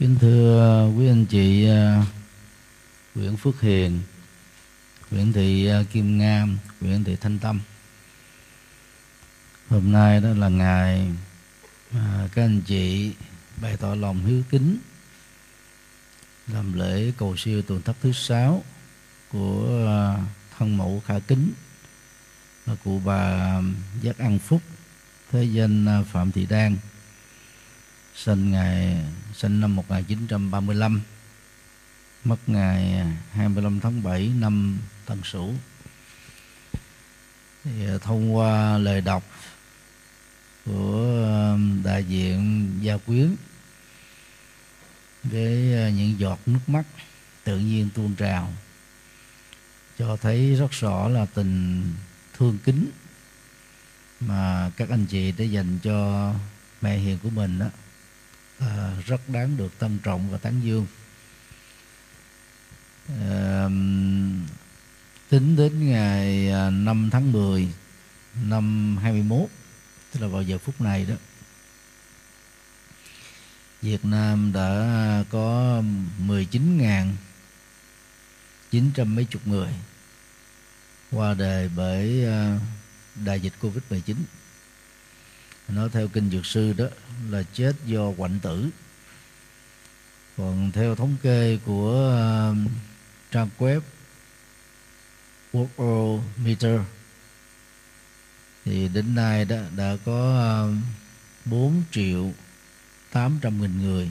Kính thưa quý anh chị à, Nguyễn Phước Hiền, Nguyễn Thị à, Kim Ngam, Nguyễn Thị Thanh Tâm. Hôm nay đó là ngày mà các anh chị bày tỏ lòng hiếu kính làm lễ cầu siêu tuần thất thứ sáu của à, thân mẫu khả kính và cụ bà Giác An Phúc, thế danh Phạm Thị Đan sinh ngày, sinh năm 1935 mất ngày 25 tháng 7 năm Tân Sửu. Thì à, thông qua lời đọc của đại diện gia quyến với à, những giọt nước mắt tự nhiên tuôn trào, cho thấy rất rõ là tình thương kính mà các anh chị đã dành cho mẹ hiền của mình đó là rất đáng được tân trọng và tán dương. À, tính đến ngày à, 5 tháng 10 năm 21 tức là vào giờ phút này đó Việt Nam đã có 19.000 chín trăm mấy chục người qua đời bởi à, đại dịch Covid-19 nói theo kinh dược sư đó là chết do quạnh tử. Còn theo thống kê của uh, trang web Worldometer thì đến nay đó đã có um, uh, 4 triệu 800 nghìn người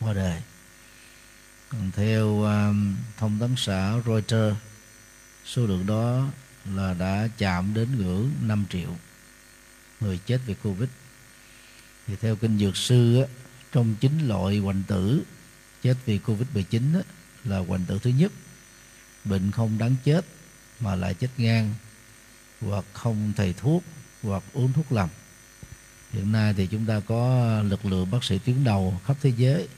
qua đời. Còn theo um, thông tấn xã Reuters số lượng đó là đã chạm đến ngưỡng 5 triệu người chết vì covid. Thì theo kinh dược sư á, trong chín loại hoành tử chết vì covid 19 á, là hoành tử thứ nhất bệnh không đáng chết mà lại chết ngang hoặc không thầy thuốc hoặc uống thuốc lầm hiện nay thì chúng ta có lực lượng bác sĩ tuyến đầu khắp thế giới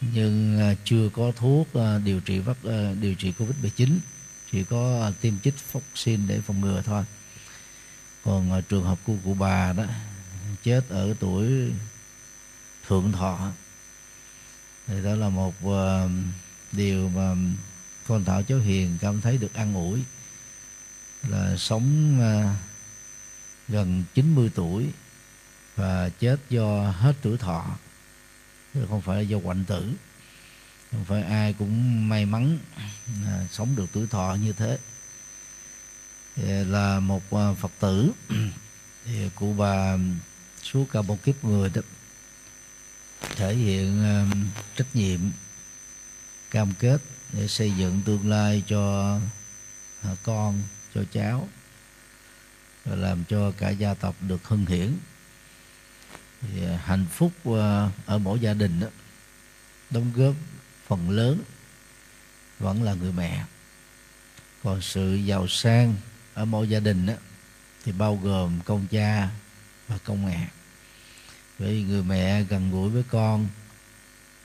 nhưng à, chưa có thuốc à, điều trị vắc à, điều trị covid 19 chỉ có tiêm chích vaccine để phòng ngừa thôi còn à, trường hợp của cụ bà đó chết ở tuổi thượng thọ. Thì đó là một uh, điều mà con thảo cháu hiền cảm thấy được an ủi. Là sống uh, gần 90 tuổi và chết do hết tuổi thọ. Chứ không phải là do quạnh tử. Không phải ai cũng may mắn à, sống được tuổi thọ như thế là một à, phật tử. Thì cụ bà suốt cả một kiếp người đó thể hiện à, trách nhiệm cam kết để xây dựng tương lai cho à, con cho cháu và làm cho cả gia tộc được hưng hiển. Thì hạnh phúc ở mỗi gia đình đó đóng góp phần lớn vẫn là người mẹ. Còn sự giàu sang ở mỗi gia đình đó, thì bao gồm công cha và công mẹ. Vì người mẹ gần gũi với con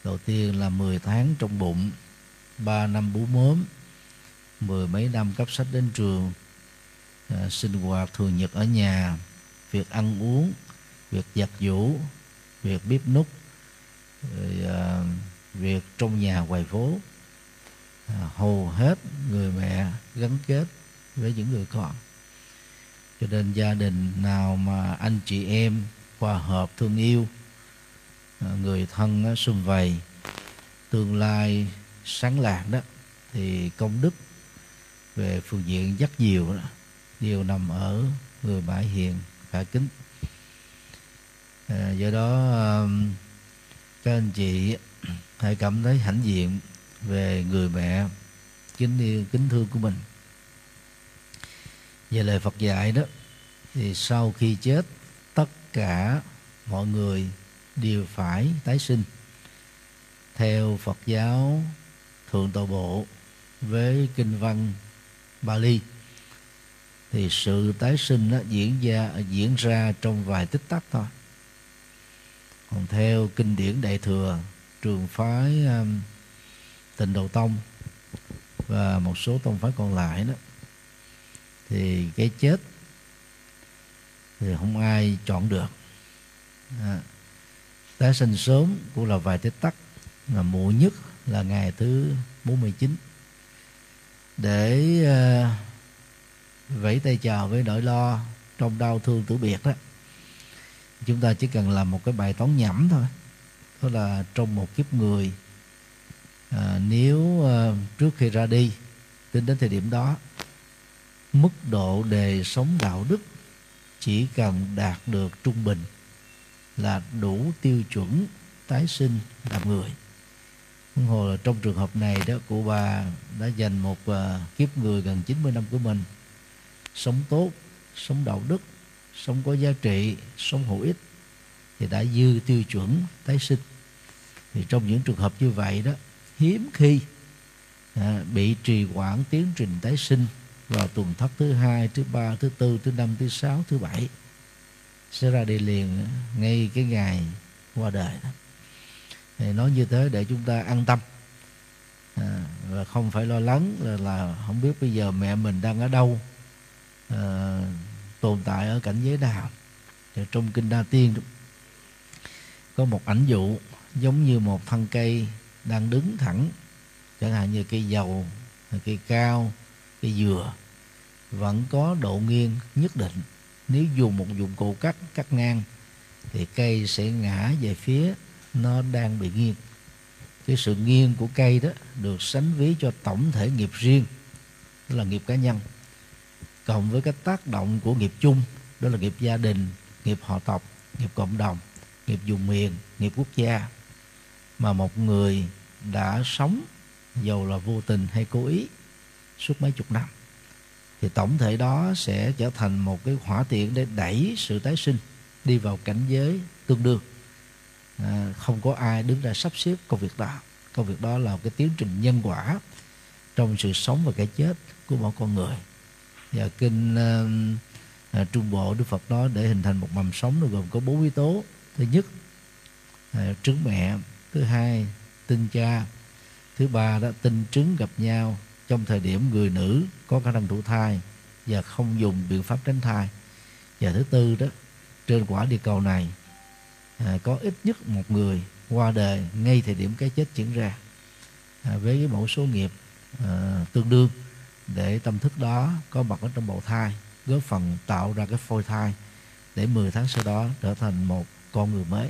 đầu tiên là 10 tháng trong bụng 3 năm bú mớm mười mấy năm cấp sách đến trường à, sinh hoạt thường nhật ở nhà việc ăn uống việc giặt giũ việc bếp nút rồi, à, việc trong nhà ngoài phố. À, hầu hết người mẹ gắn kết với những người con cho nên gia đình nào mà anh chị em hòa hợp thương yêu à, người thân xung vầy tương lai sáng lạc đó thì công đức về phương diện rất nhiều đó đều nằm ở người bãi hiền khả kính. À, do đó các anh chị hãy cảm thấy hãnh diện về người mẹ kính yêu kính thương của mình về lời Phật dạy đó thì sau khi chết tất cả mọi người đều phải tái sinh. Theo Phật giáo thượng tọa bộ với kinh văn Bali thì sự tái sinh nó diễn ra diễn ra trong vài tích tắc thôi. Còn theo kinh điển đại thừa trường phái um, tịnh độ tông và một số tông phái còn lại đó thì cái chết thì không ai chọn được. À, tái sinh sớm cũng là vài tích tắc. Là muộn nhất là ngày thứ 49 để uh, vẫy tay chào với nỗi lo trong đau thương tử biệt đó chúng ta chỉ cần làm một cái bài toán nhẩm thôi. Đó là trong một kiếp người à, nếu à, trước khi ra đi tính đến thời điểm đó mức độ đề sống đạo đức chỉ cần đạt được trung bình là đủ tiêu chuẩn tái sinh làm người. Hồ là trong trường hợp này đó cụ bà đã dành một uh, kiếp người gần 90 năm của mình sống tốt sống đạo đức sống có giá trị sống hữu ích thì đã dư tiêu chuẩn tái sinh. Thì trong những trường hợp như vậy đó hiếm khi à, bị trì hoãn tiến trình tái sinh vào tuần thất thứ hai thứ ba thứ tư thứ năm thứ sáu thứ bảy sẽ ra đi liền ngay cái ngày qua đời đó. Thì nói như thế để chúng ta an tâm. À, và không phải lo lắng là, là không biết bây giờ mẹ mình đang ở đâu à, tồn tại ở cảnh giới nào. Thì trong kinh đa tiên có một ảnh dụ giống như một thân cây đang đứng thẳng chẳng hạn như cây dầu cây cao cây dừa vẫn có độ nghiêng nhất định. Nếu dùng một dụng cụ cắt cắt ngang, thì cây sẽ ngã về phía nó đang bị nghiêng. Cái sự nghiêng của cây đó được sánh ví cho tổng thể nghiệp riêng, đó là nghiệp cá nhân, cộng với cái tác động của nghiệp chung, đó là nghiệp gia đình, nghiệp họ tộc, nghiệp cộng đồng, nghiệp vùng miền, nghiệp quốc gia. Mà một người đã sống dầu là vô tình hay cố ý suốt mấy chục năm. Thì tổng thể đó sẽ trở thành một cái hỏa tiện để đẩy sự tái sinh đi vào cảnh giới tương đương. À, không có ai đứng ra sắp xếp công việc đó. Công việc đó là cái tiến trình nhân quả trong sự sống và cái chết của mỗi con người. Và kinh uh, trung bộ đức phật nói để hình thành một mầm sống nó gồm có bốn yếu tố. Thứ nhất à, trứng mẹ. Thứ hai tinh cha. Thứ ba đó tinh trứng gặp nhau trong thời điểm người nữ có khả năng thụ thai và không dùng biện pháp tránh thai. Và thứ tư đó trên quả địa cầu này à, có ít nhất một người qua đời ngay thời điểm cái chết diễn ra. À, với cái mẫu số nghiệp à, tương đương để tâm thức đó có mặt ở trong bào thai góp phần tạo ra cái phôi thai để 10 tháng sau đó trở thành một con người mới.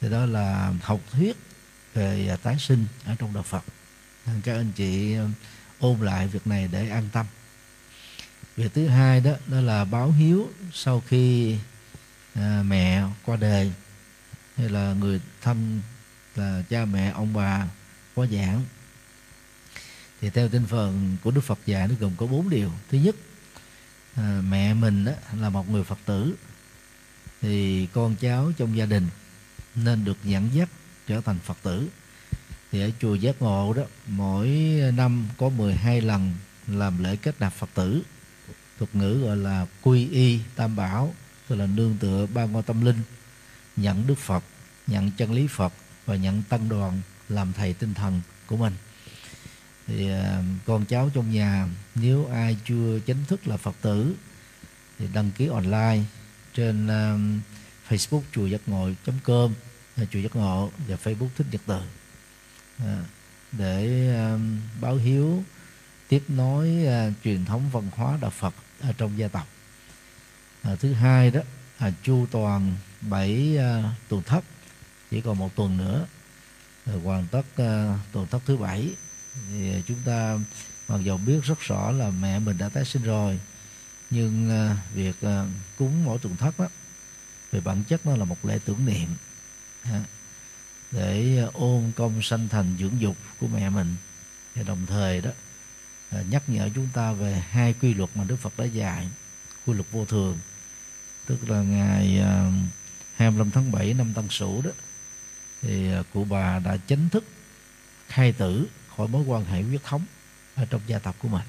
Thì đó là học thuyết về à, tái sinh ở trong đạo Phật. À, các anh chị ôn lại việc này để an tâm. Việc thứ hai đó đó là báo hiếu sau khi à, mẹ qua đời. Hay là người thân là cha mẹ ông bà có giảng. Thì theo tinh phần của đức phật dạy nó gồm có bốn điều. Thứ nhất à, mẹ mình đó, là một người phật tử. Thì con cháu trong gia đình nên được dẫn dắt trở thành phật tử thì ở chùa giác ngộ đó mỗi năm có 12 lần làm lễ kết nạp phật tử. Thuật ngữ gọi là quy y tam bảo tức là nương tựa ba ngôi tâm linh nhận đức phật nhận chân lý phật và nhận tăng đoàn làm thầy tinh thần của mình. Thì à, con cháu trong nhà nếu ai chưa chính thức là phật tử thì đăng ký online trên uh, facebook chùa giác ngộ com à, chùa giác ngộ và facebook thích nhật từ. Ừ. để báo hiếu tiếp nối ờ, truyền thống văn hóa đạo Phật ở trong gia tộc. Ờ, thứ hai đó là chu toàn bảy uh, tuần thất chỉ còn một tuần nữa. Rồi hoàn tất uh, tuần thất thứ bảy. Thì chúng ta mặc dù biết rất rõ là mẹ mình đã tái sinh rồi nhưng việc cúng mỗi tuần thất đó về bản chất nó là một lễ tưởng niệm để ờ, ôn công sanh thành dưỡng dục của mẹ mình. Và đồng thời đó ờ, nhắc nhở chúng ta về hai quy luật mà Đức Phật đã dạy quy luật vô thường. Tức là ngày ờ, 25 tháng 7 năm Tân Sửu đó thì cụ bà đã chính thức khai tử khỏi mối quan hệ huyết thống ở trong gia tộc của mình.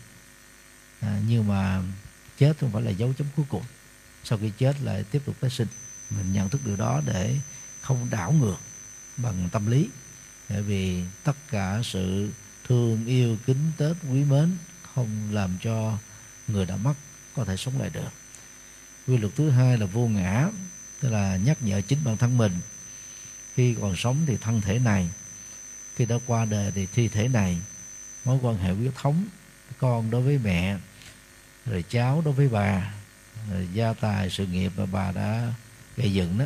À, nhưng mà chết không phải là dấu chấm cuối cùng. Sau khi chết lại tiếp tục tái sinh. Mình nhận thức điều đó để không đảo ngược bằng tâm lý. Bởi vì tất cả sự thương yêu, kính tết, quý mến không làm cho người đã mất có thể sống lại được. Quy luật thứ hai là vô ngã, tức là nhắc nhở chính bản thân mình. Khi còn sống thì thân thể này, khi đã qua đời thì thi thể này, mối quan hệ huyết thống, con đối với mẹ, rồi cháu đối với bà, rồi gia tài sự nghiệp mà bà đã gây dựng đó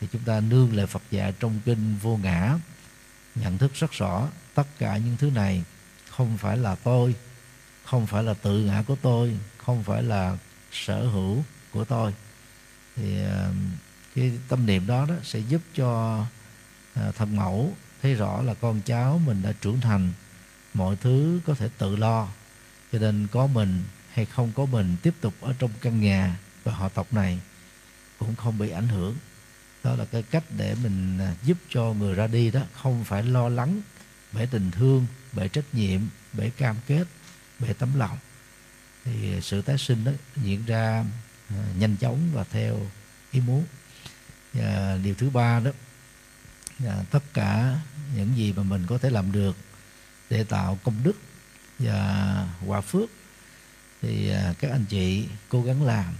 thì chúng ta nương lời Phật dạy trong kinh vô ngã, nhận thức rất rõ tất cả những thứ này không phải là tôi, không phải là tự ngã của tôi, không phải là sở hữu của tôi. Thì ờ, cái tâm niệm đó đó sẽ giúp cho ờ, thân mẫu thấy rõ là con cháu mình đã trưởng thành, mọi thứ có thể tự lo, cho nên có mình hay không có mình tiếp tục ở trong căn nhà và họ tộc này cũng không bị ảnh hưởng đó là cái cách để mình à, giúp cho người ra đi đó, không phải lo lắng bởi tình thương, bởi trách nhiệm, bởi cam kết, bởi tấm lòng. Thì sự tái sinh đó diễn ra à, nhanh chóng và theo ý muốn. Và điều thứ ba đó là tất cả những gì mà mình có thể làm được để tạo công đức và hòa phước thì à, các anh chị cố gắng làm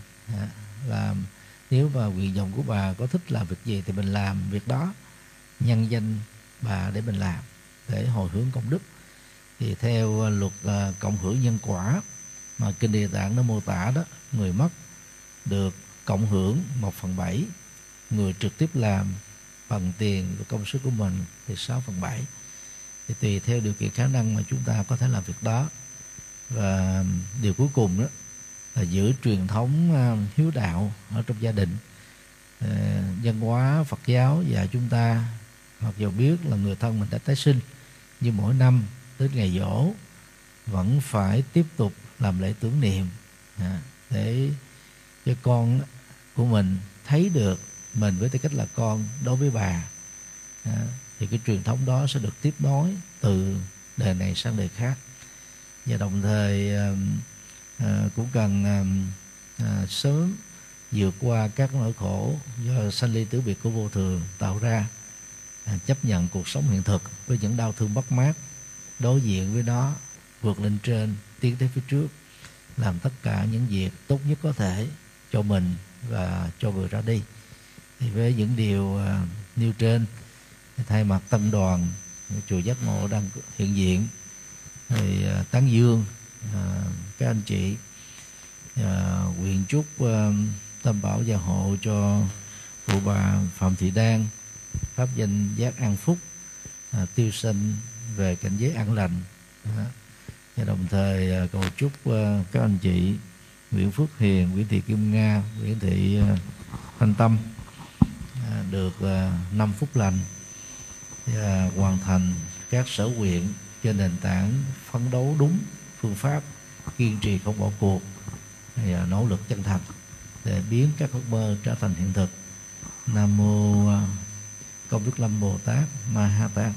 làm nếu mà nguyện vọng của bà có thích làm việc gì thì mình làm việc đó. Nhân danh bà để mình làm, để hồi hướng công đức. Thì theo à, luật à, cộng hưởng nhân quả mà kinh địa tạng nó mô tả đó, người mất được cộng hưởng một phần bảy, người trực tiếp làm bằng tiền và công sức của mình thì 6 phần 7 thì tùy theo điều kiện khả năng mà chúng ta có thể làm việc đó. Và à, điều cuối cùng đó là giữ truyền thống à, hiếu đạo ở trong gia đình. Dân văn hóa, Phật giáo và chúng ta mặc dù biết là người thân mình đã tái sinh, nhưng mỗi năm đến ngày dỗ vẫn phải tiếp tục làm lễ tưởng niệm à, để cho con của mình thấy được mình với tư cách là con đối với bà. Thì cái truyền thống đó sẽ được tiếp nối từ đời này sang đời khác. Và đồng thời à, cũng cần à, sớm vượt qua các nỗi khổ do sanh ly tử biệt của vô thường tạo ra à, chấp nhận cuộc sống hiện thực với những đau thương bất mát đối diện với nó vượt lên trên tiến tới phía trước làm tất cả những việc tốt nhất có thể cho mình và cho người ra đi. Thì với những điều à, nêu trên thay mặt tân đoàn chùa giác ngộ đang hiện diện thì à, tán dương À, các anh chị à, nguyện chúc à, tâm bảo gia hộ cho cụ bà phạm thị đan pháp danh giác an phúc à, tiêu sinh về cảnh giới an lành. À, và đồng thời à, cầu chúc à, các anh chị Nguyễn Phước Hiền, Nguyễn Thị Kim Nga, Nguyễn Thị à, Thanh Tâm À, được à, năm phút lành và hoàn thành các sở nguyện trên nền tảng phấn đấu đúng phương pháp kiên trì không bỏ cuộc và nỗ lực chân thành để biến các ước mơ trở thành hiện thực. Nam mô à, công đức lâm bồ tát ma ha tát.